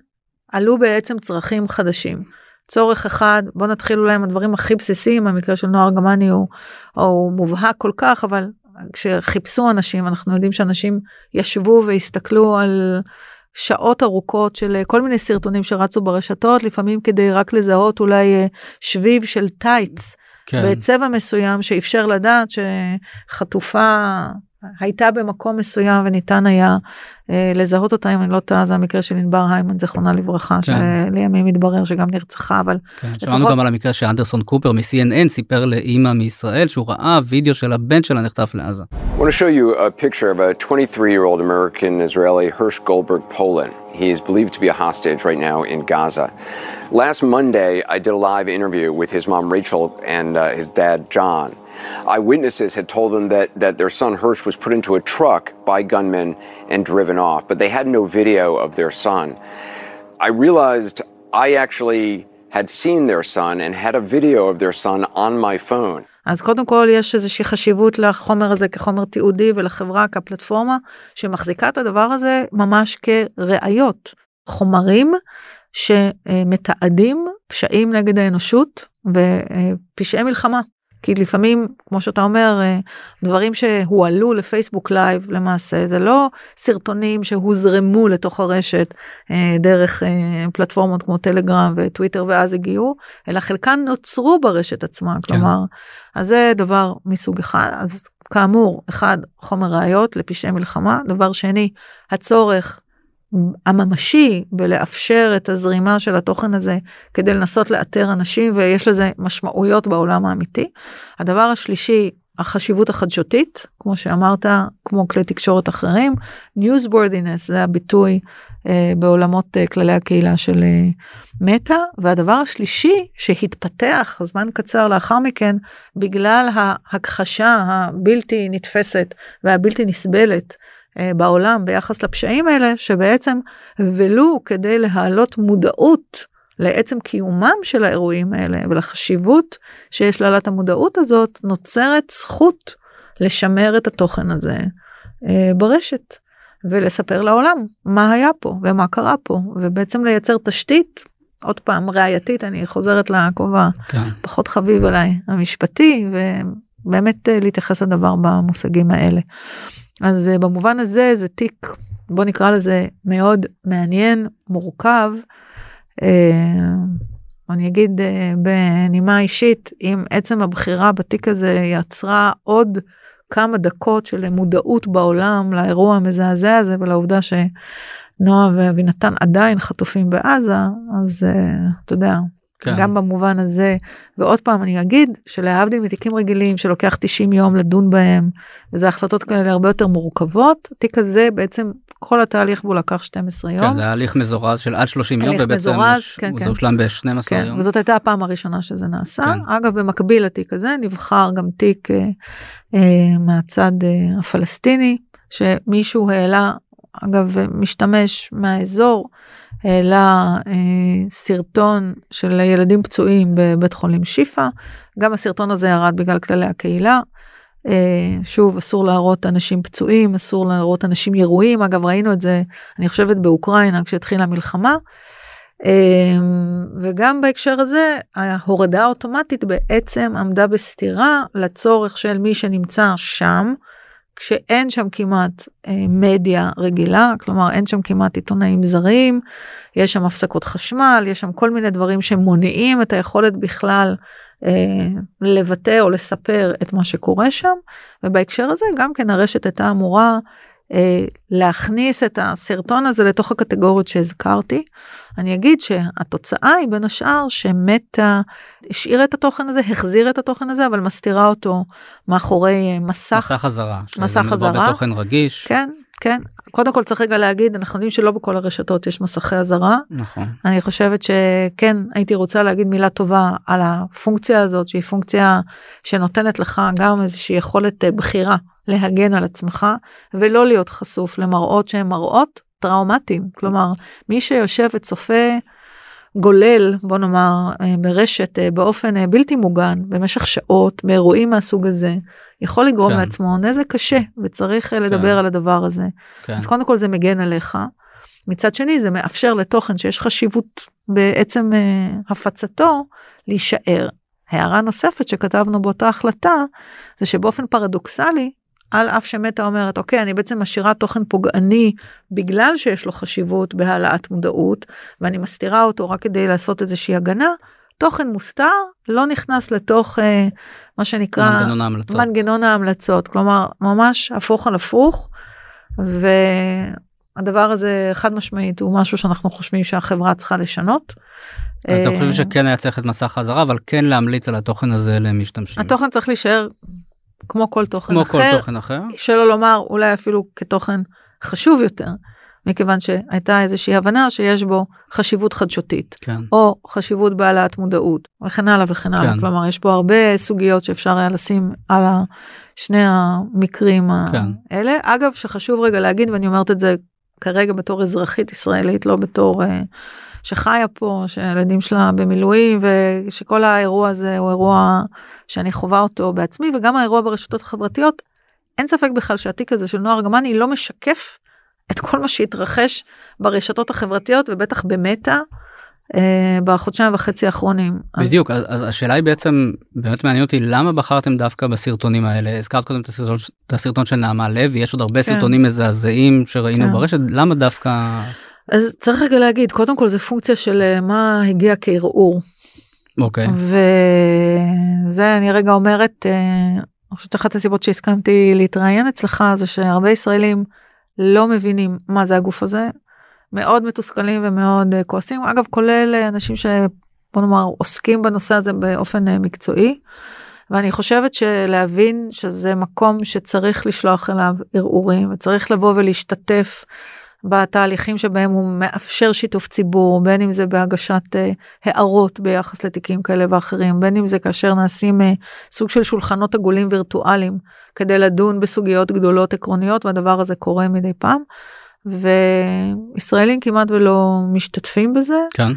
עלו בעצם צרכים חדשים. צורך אחד בוא נתחיל אולי עם הדברים הכי בסיסיים המקרה של נוער גמני הוא, הוא מובהק כל כך אבל כשחיפשו אנשים אנחנו יודעים שאנשים ישבו והסתכלו על שעות ארוכות של אה, כל מיני סרטונים שרצו ברשתות לפעמים כדי רק לזהות אולי אה, שביב של טייץ כן. בצבע מסוים שאפשר לדעת שחטופה הייתה במקום מסוים וניתן היה אה, לזהות אותה אם אני לא טועה זה המקרה של ענבר היימן זיכרונה לברכה כן. שלימים התברר שגם נרצחה אבל כן. שמענו לפחות- גם על המקרה שאנדרסון קופר מ-CNN סיפר לאימא מישראל שהוא ראה וידאו של הבן שלה נחטף לעזה. I want to show you a picture of a 23 year old American Israeli, Hirsch Goldberg Poland. He is believed to be a hostage right now in Gaza. Last Monday, I did a live interview with his mom Rachel and uh, his dad John. Eyewitnesses had told them that, that their son Hirsch was put into a truck by gunmen and driven off, but they had no video of their son. I realized I actually had seen their son and had a video of their son on my phone. אז קודם כל יש איזושהי חשיבות לחומר הזה כחומר תיעודי ולחברה כפלטפורמה שמחזיקה את הדבר הזה ממש כראיות חומרים שמתעדים פשעים נגד האנושות ופשעי מלחמה. כי לפעמים כמו שאתה אומר אה, דברים שהועלו לפייסבוק לייב למעשה זה לא סרטונים שהוזרמו לתוך הרשת אה, דרך אה, פלטפורמות כמו טלגרם וטוויטר ואז הגיעו אלא חלקן נוצרו ברשת עצמה כלומר אז זה דבר מסוג אחד. אז כאמור אחד חומר ראיות לפשעי מלחמה. דבר שני הצורך הממשי בלאפשר את הזרימה של התוכן הזה כדי לנסות לאתר אנשים ויש לזה משמעויות בעולם האמיתי. הדבר השלישי החשיבות החדשותית כמו שאמרת כמו כלי תקשורת אחרים newsworthiness זה הביטוי אה, בעולמות אה, כללי הקהילה של אה, מטא והדבר השלישי שהתפתח זמן קצר לאחר מכן בגלל ההכחשה הבלתי נתפסת והבלתי נסבלת בעולם ביחס לפשעים האלה שבעצם ולו כדי להעלות מודעות לעצם קיומם של האירועים האלה ולחשיבות שיש להעלת המודעות הזאת נוצרת זכות לשמר את התוכן הזה אה, ברשת ולספר לעולם מה היה פה ומה קרה פה ובעצם לייצר תשתית עוד פעם ראייתית אני חוזרת לכובע כן. פחות חביב עליי המשפטי ובאמת אה, להתייחס לדבר במושגים האלה. אז אה, במובן הזה זה תיק בוא נקרא לזה מאוד מעניין מורכב. אה, אני אגיד אה, בנימה אישית אם עצם הבחירה בתיק הזה יצרה עוד כמה דקות של מודעות בעולם לאירוע המזעזע הזה ולעובדה שנועה ואבינתן עדיין חטופים בעזה אז אתה יודע כן. גם במובן הזה. ועוד פעם אני אגיד שלהבדיל מתיקים רגילים שלוקח 90 יום לדון בהם, וזה החלטות כאלה הרבה יותר מורכבות, התיק הזה בעצם כל התהליך בו לקח 12 יום. כן, זה הליך מזורז של עד 30 יום, ובעצם מזורז, יש- כן, זה כן. הושלם ב-12 כן, יום. וזאת הייתה הפעם הראשונה שזה נעשה. כן. אגב, במקביל לתיק הזה נבחר גם תיק אה, אה, מהצד אה, הפלסטיני, שמישהו העלה, אגב, אה, משתמש מהאזור, העלה אה, סרטון של ילדים פצועים בבית חולים שיפא. גם הסרטון הזה ירד בגלל כללי הקהילה. אה, שוב, אסור להראות אנשים פצועים, אסור להראות אנשים ירויים. אגב, ראינו את זה, אני חושבת, באוקראינה כשהתחילה המלחמה. אמ, וגם בהקשר הזה ההורדה האוטומטית בעצם עמדה בסתירה לצורך של מי שנמצא שם כשאין שם כמעט אה, מדיה רגילה כלומר אין שם כמעט עיתונאים זרים יש שם הפסקות חשמל יש שם כל מיני דברים שמונעים את היכולת בכלל אה, לבטא או לספר את מה שקורה שם ובהקשר הזה גם כן הרשת הייתה אמורה להכניס את הסרטון הזה לתוך הקטגוריות שהזכרתי. אני אגיד שהתוצאה היא בין השאר שמטה השאירה את התוכן הזה, החזירה את התוכן הזה, אבל מסתירה אותו מאחורי אה, מסך. מסך אזהרה. מסך אזהרה. בתוכן רגיש. כן, כן. קודם כל צריך רגע להגיד, אנחנו יודעים שלא בכל הרשתות יש מסכי אזהרה. נכון. אני חושבת שכן הייתי רוצה להגיד מילה טובה על הפונקציה הזאת שהיא פונקציה שנותנת לך גם איזושהי יכולת אה, בחירה להגן על עצמך ולא להיות חשוף למראות שהם מראות טראומטיים כלומר מי שיושב וצופה גולל בוא נאמר אה, ברשת אה, באופן אה, בלתי מוגן במשך שעות באירועים מהסוג הזה יכול לגרום כן. לעצמו נזק קשה וצריך אה, לדבר כן. על הדבר הזה כן. אז קודם כל זה מגן עליך. מצד שני זה מאפשר לתוכן שיש חשיבות בעצם אה, הפצתו להישאר. הערה נוספת שכתבנו באותה החלטה זה שבאופן פרדוקסלי על אף שמטה אומרת אוקיי אני בעצם משאירה תוכן פוגעני בגלל שיש לו חשיבות בהעלאת מודעות ואני מסתירה אותו רק כדי לעשות איזושהי הגנה תוכן מוסתר לא נכנס לתוך אה, מה שנקרא מנגנון ההמלצות. מנגנון ההמלצות כלומר ממש הפוך על הפוך. והדבר הזה חד משמעית הוא משהו שאנחנו חושבים שהחברה צריכה לשנות. אז אתה אה, חושב שכן היה צריך את מסך האזהרה, אבל כן להמליץ על התוכן הזה למשתמשים. התוכן צריך להישאר כמו כל תוכן כמו אחר, כל תוכן אחר. שלא לומר אולי אפילו כתוכן חשוב יותר, מכיוון שהייתה איזושהי הבנה שיש בו חשיבות חדשותית, כן. או חשיבות בהעלאת מודעות, וכן הלאה וכן הלאה. כן. כלומר, יש פה הרבה סוגיות שאפשר היה לשים על שני המקרים כן. האלה. אגב, שחשוב רגע להגיד, ואני אומרת את זה כרגע בתור אזרחית ישראלית, לא בתור... אה, שחיה פה, שהילדים שלה במילואים, ושכל האירוע הזה הוא אירוע שאני חווה אותו בעצמי, וגם האירוע ברשתות החברתיות, אין ספק בכלל שהתיק הזה של נועה ארגמני לא משקף את כל מה שהתרחש ברשתות החברתיות, ובטח במטא, אה, בחודשיים וחצי האחרונים. בדיוק, אז, אז השאלה היא בעצם, באמת מעניין אותי, למה בחרתם דווקא בסרטונים האלה? הזכרת קודם את הסרטון, את הסרטון של נעמה לוי, יש עוד הרבה כן. סרטונים מזעזעים שראינו כן. ברשת, למה דווקא... אז צריך רגע להגיד, קודם כל זה פונקציה של אה, מה הגיע כערעור. אוקיי, וזה אני רגע אומרת, אה, אני חושבת שאחת הסיבות שהסכמתי להתראיין אצלך זה שהרבה ישראלים לא מבינים מה זה הגוף הזה, מאוד מתוסכלים ומאוד אה, כועסים, אגב כולל אנשים שבוא נאמר עוסקים בנושא הזה באופן מקצועי. ואני חושבת שלהבין שזה מקום שצריך לשלוח אליו ערעורים וצריך לבוא ולהשתתף בתהליכים שבהם הוא מאפשר שיתוף ציבור בין אם זה בהגשת אה, הערות ביחס לתיקים כאלה ואחרים בין אם זה כאשר נעשים אה, סוג של שולחנות עגולים וירטואליים כדי לדון בסוגיות גדולות עקרוניות והדבר הזה קורה מדי פעם. וישראלים כמעט ולא משתתפים בזה כן,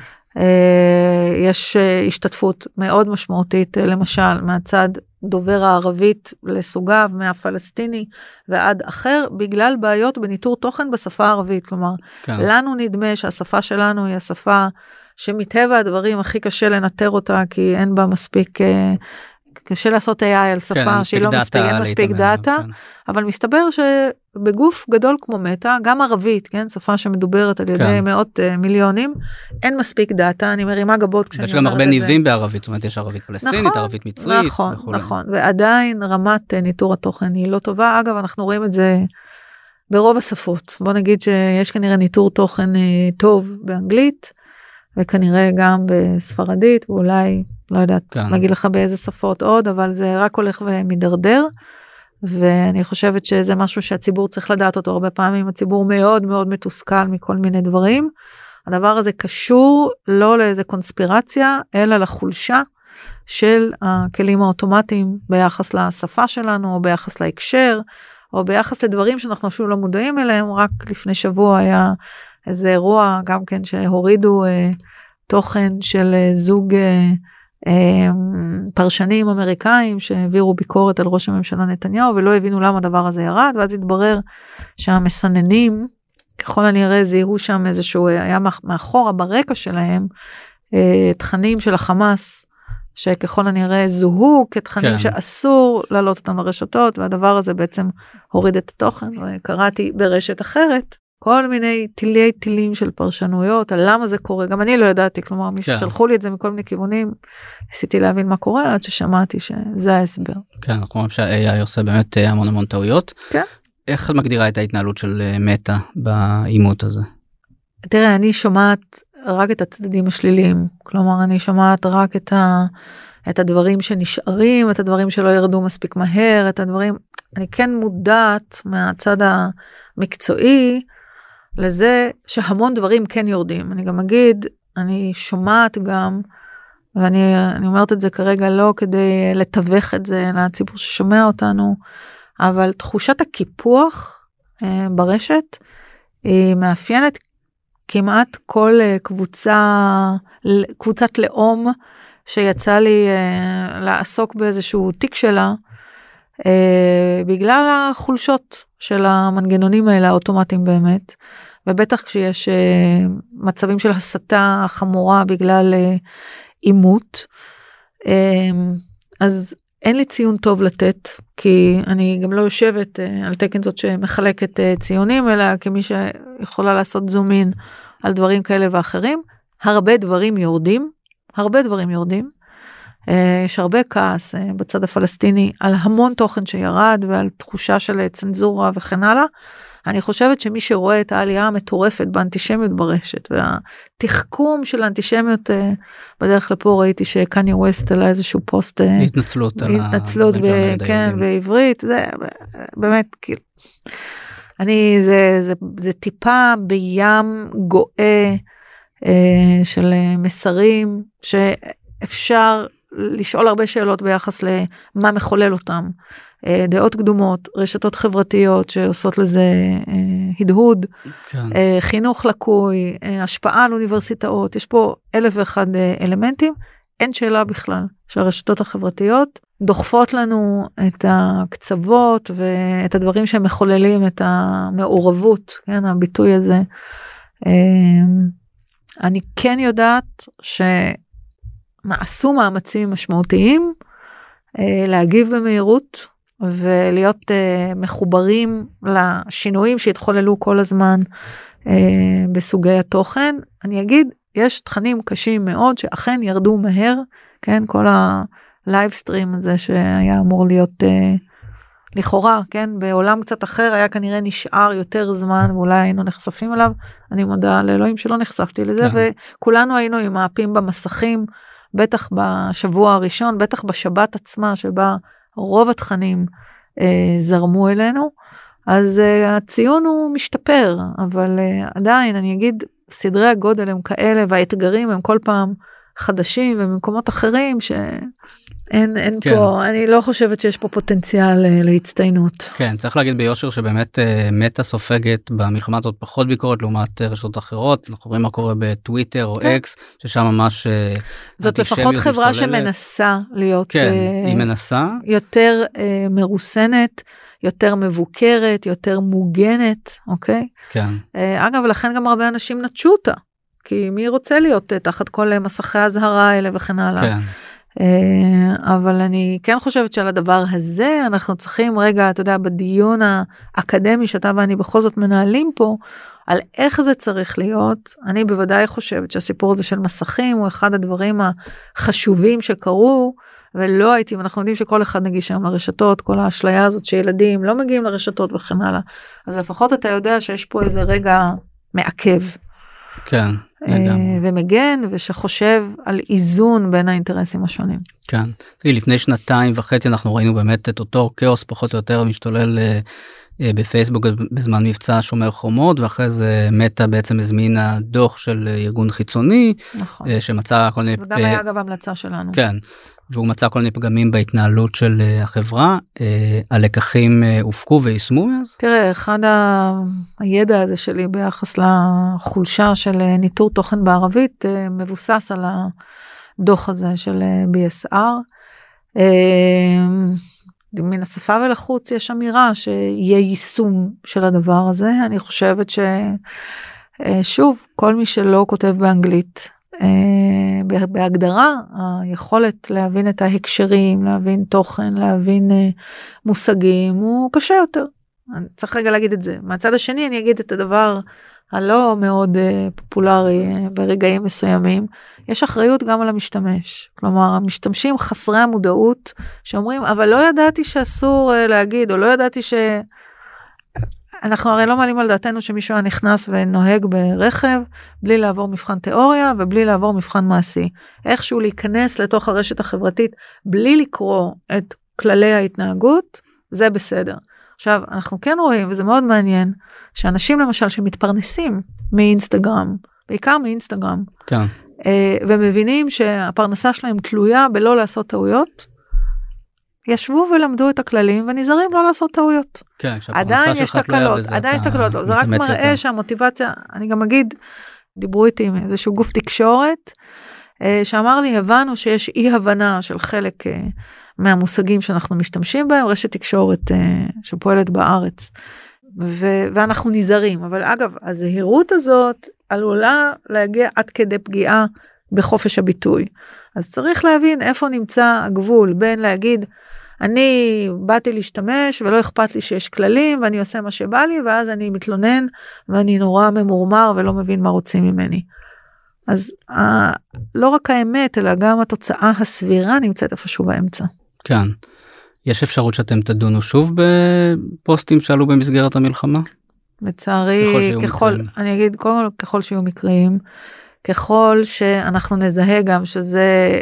יש אה, השתתפות מאוד משמעותית אה, למשל מהצד דובר הערבית לסוגיו מהפלסטיני ועד אחר בגלל בעיות בניטור תוכן בשפה הערבית כלומר כן, לנו נדמה שהשפה שלנו היא השפה שמטבע הדברים הכי קשה לנטר אותה כי אין בה מספיק אה, קשה לעשות AI על שפה כן, שהיא לא מספיק, אין מספיק data כן. אבל מסתבר שבגוף גדול כמו מטא גם ערבית כן שפה שמדוברת על ידי כן. מאות אה, מיליונים אין מספיק data אני מרימה גבות כשאני יש גם אומרת הרבה את זה. ניבים בערבית, זאת אומרת יש ערבית פלסטינית, נכון, ערבית מצרית נכון וכולי. נכון ועדיין רמת אה, ניטור התוכן היא לא טובה אגב אנחנו רואים את זה ברוב השפות בוא נגיד שיש כנראה ניטור תוכן אה, טוב באנגלית וכנראה גם בספרדית ואולי לא יודעת כן. להגיד לך באיזה שפות עוד אבל זה רק הולך ומידרדר. ואני חושבת שזה משהו שהציבור צריך לדעת אותו הרבה פעמים הציבור מאוד מאוד מתוסכל מכל מיני דברים. הדבר הזה קשור לא לאיזה קונספירציה אלא לחולשה של הכלים האוטומטיים ביחס לשפה שלנו או ביחס להקשר או ביחס לדברים שאנחנו אפילו לא מודעים אליהם רק לפני שבוע היה איזה אירוע גם כן שהורידו אה, תוכן של אה, זוג אה, פרשנים אמריקאים שהעבירו ביקורת על ראש הממשלה נתניהו ולא הבינו למה הדבר הזה ירד ואז התברר שהמסננים ככל הנראה זיהו שם איזשהו היה מאחורה ברקע שלהם אה, תכנים של החמאס שככל הנראה זוהו כתכנים כן. שאסור להעלות אותם לרשתות והדבר הזה בעצם הוריד את התוכן וקראתי ברשת אחרת כל מיני תילי תילים של פרשנויות על למה זה קורה גם אני לא ידעתי כלומר מישהו כן. שלחו לי את זה מכל מיני כיוונים ניסיתי להבין מה קורה עד ששמעתי שזה ההסבר. כן, אנחנו רואים שה-AI עושה באמת אה, המון המון טעויות. כן. איך את מגדירה את ההתנהלות של אה, מטא בעימות הזה? תראה אני שומעת רק את הצדדים השליליים כלומר אני שומעת רק את, ה, את הדברים שנשארים את הדברים שלא ירדו מספיק מהר את הדברים אני כן מודעת מהצד המקצועי לזה שהמון דברים כן יורדים. אני גם אגיד אני שומעת גם ואני אני אומרת את זה כרגע לא כדי לתווך את זה לציבור ששומע אותנו אבל תחושת הקיפוח אה, ברשת היא מאפיינת כמעט כל אה, קבוצה קבוצת לאום שיצא לי אה, לעסוק באיזשהו תיק שלה אה, בגלל החולשות של המנגנונים האלה האוטומטיים באמת ובטח כשיש אה, מצבים של הסתה חמורה בגלל אה, עימות אה, אז אין לי ציון טוב לתת כי אני גם לא יושבת אה, על תקן זאת שמחלקת אה, ציונים אלא כמי שיכולה לעשות זום על דברים כאלה ואחרים הרבה דברים יורדים הרבה דברים יורדים. אה, יש הרבה כעס אה, בצד הפלסטיני על המון תוכן שירד ועל תחושה של אה, צנזורה וכן הלאה. אני חושבת שמי שרואה את העלייה המטורפת באנטישמיות ברשת והתחכום של האנטישמיות בדרך לפה ראיתי שקניה ווסט עלה איזשהו פוסט התנצלות על התנצלות ב- כן. בעברית זה באמת כאילו אני זה זה זה טיפה בים גואה אה, של מסרים שאפשר לשאול הרבה שאלות ביחס למה מחולל אותם. אה, דעות קדומות רשתות חברתיות שעושות לזה אה, הדהוד. כן. אה, חינוך לקוי השפעה על אוניברסיטאות. יש פה אלף ואחד אלמנטים. אין שאלה בכלל שהרשתות החברתיות. דוחפות לנו את הקצוות ואת הדברים שהם מחוללים את המעורבות כן הביטוי הזה. אני כן יודעת שנעשו מאמצים משמעותיים אה, להגיב במהירות ולהיות אה, מחוברים לשינויים שהתחוללו כל הזמן אה, בסוגי התוכן. אני אגיד, יש תכנים קשים מאוד שאכן ירדו מהר, כן, כל ה livestream הזה שהיה אמור להיות אה, לכאורה, כן, בעולם קצת אחר היה כנראה נשאר יותר זמן ואולי היינו נחשפים אליו. אני מודה לאלוהים שלא נחשפתי לזה כן. וכולנו היינו עם האפים במסכים, בטח בשבוע הראשון, בטח בשבת עצמה שבה רוב התכנים אה, זרמו אלינו, אז אה, הציון הוא משתפר, אבל אה, עדיין אני אגיד סדרי הגודל הם כאלה והאתגרים הם כל פעם חדשים ובמקומות אחרים שאין אין כן. פה אני לא חושבת שיש פה פוטנציאל אה, להצטיינות. כן צריך להגיד ביושר שבאמת אה, מטא סופגת במלחמה הזאת פחות ביקורת לעומת אה, רשתות אחרות אנחנו רואים מה קורה בטוויטר או כן. אקס ששם ממש זאת לפחות חברה משתוללת. שמנסה להיות כן אה, היא מנסה יותר אה, מרוסנת, יותר מבוקרת, יותר מוגנת, אוקיי? כן אה, אגב, לכן גם הרבה אנשים נטשו אותה, כי מי רוצה להיות תחת כל מסכי האזהרה האלה וכן הלאה. כן אבל אני כן חושבת שעל הדבר הזה אנחנו צריכים רגע, אתה יודע, בדיון האקדמי שאתה ואני בכל זאת מנהלים פה, על איך זה צריך להיות, אני בוודאי חושבת שהסיפור הזה של מסכים הוא אחד הדברים החשובים שקרו. ולא הייתי, ואנחנו יודעים שכל אחד נגיש היום לרשתות, כל האשליה הזאת שילדים לא מגיעים לרשתות וכן הלאה, אז לפחות אתה יודע שיש פה איזה רגע מעכב. כן, אה, לגמרי. ומגן ושחושב על איזון בין האינטרסים השונים. כן. תראי, לפני שנתיים וחצי אנחנו ראינו באמת את אותו כאוס פחות או יותר משתולל אה, אה, בפייסבוק בזמן מבצע שומר חומות ואחרי זה מטא בעצם הזמינה דוח של ארגון חיצוני נכון. שמצא כל מיני... זה גם היה אגב המלצה שלנו. כן. והוא מצא כל מיני פגמים בהתנהלות של אה, החברה. אה, הלקחים אה, הופקו ויישמו מאז? תראה, אחד ה... הידע הזה שלי ביחס לחולשה של ניטור תוכן בערבית מבוסס על הדוח הזה של BSR. מן השפה ולחוץ יש אמירה שיהיה יישום של הדבר הזה. אני חושבת ששוב, כל מי שלא כותב באנגלית, בהגדרה היכולת להבין את ההקשרים, להבין תוכן, להבין אה, מושגים הוא קשה יותר. אני צריך רגע להגיד את זה. מהצד השני אני אגיד את הדבר הלא מאוד אה, פופולרי אה, ברגעים מסוימים. יש אחריות גם על המשתמש. כלומר המשתמשים חסרי המודעות שאומרים אבל לא ידעתי שאסור אה, להגיד או לא ידעתי ש... אנחנו הרי לא מעלים על דעתנו שמישהו היה נכנס ונוהג ברכב בלי לעבור מבחן תיאוריה ובלי לעבור מבחן מעשי. איכשהו להיכנס לתוך הרשת החברתית בלי לקרוא את כללי ההתנהגות זה בסדר. עכשיו אנחנו כן רואים וזה מאוד מעניין שאנשים למשל שמתפרנסים מאינסטגרם בעיקר מאינסטגרם כן. אה, ומבינים שהפרנסה שלהם תלויה בלא לעשות טעויות. ישבו ולמדו את הכללים ונזהרים לא לעשות טעויות. כן, עדיין יש תקלות, עדיין יש תקלות, לא, זה רק מראה יותר. שהמוטיבציה, אני גם אגיד, דיברו איתי עם איזשהו גוף תקשורת, אה, שאמר לי, הבנו שיש אי הבנה של חלק אה, מהמושגים שאנחנו משתמשים בהם, רשת תקשורת אה, שפועלת בארץ, ו- ואנחנו נזהרים, אבל אגב, הזהירות הזאת עלולה להגיע עד כדי פגיעה בחופש הביטוי. אז צריך להבין איפה נמצא הגבול בין להגיד, אני באתי להשתמש ולא אכפת לי שיש כללים ואני עושה מה שבא לי ואז אני מתלונן ואני נורא ממורמר ולא מבין מה רוצים ממני. אז ה... לא רק האמת אלא גם התוצאה הסבירה נמצאת איפשהו באמצע. כן. יש אפשרות שאתם תדונו שוב בפוסטים שעלו במסגרת המלחמה? לצערי ככל ככל מקרים. אני אגיד קודם כל ככל שיהיו מקרים ככל שאנחנו נזהה גם שזה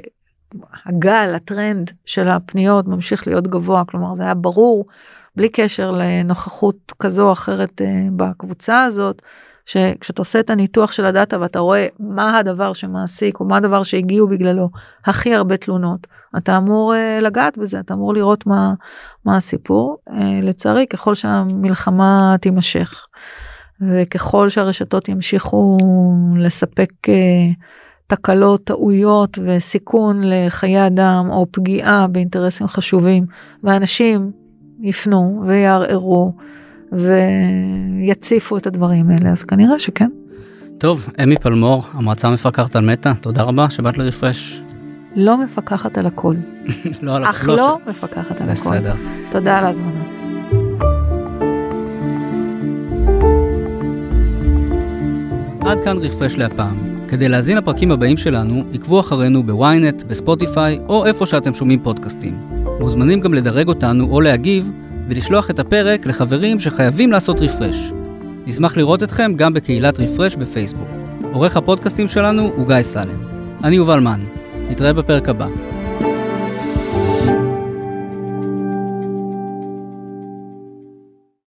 הגל הטרנד של הפניות ממשיך להיות גבוה כלומר זה היה ברור בלי קשר לנוכחות כזו או אחרת אה, בקבוצה הזאת שכשאתה עושה את הניתוח של הדאטה ואתה רואה מה הדבר שמעסיק או מה הדבר שהגיעו בגללו הכי הרבה תלונות אתה אמור אה, לגעת בזה אתה אמור לראות מה מה הסיפור. אה, לצערי ככל שהמלחמה תימשך וככל שהרשתות ימשיכו לספק תקלות טעויות וסיכון לחיי אדם או פגיעה באינטרסים חשובים ואנשים יפנו ויערערו ויציפו את הדברים האלה אז כנראה שכן. טוב, אמי פלמור, המועצה המפקחת על מטא, תודה רבה שבאת לרפרש. לא מפקחת על הכל (laughs) לא על אך לא מפקחת על הכל. בסדר. תודה על ההזמנה. עד כאן רפרש להפעם. כדי להזין לפרקים הבאים שלנו, עקבו אחרינו בוויינט, בספוטיפיי או איפה שאתם שומעים פודקאסטים. מוזמנים גם לדרג אותנו או להגיב ולשלוח את הפרק לחברים שחייבים לעשות רפרש. נשמח לראות אתכם גם בקהילת רפרש בפייסבוק. עורך הפודקאסטים שלנו הוא גיא סלם. אני יובל מן. נתראה בפרק הבא.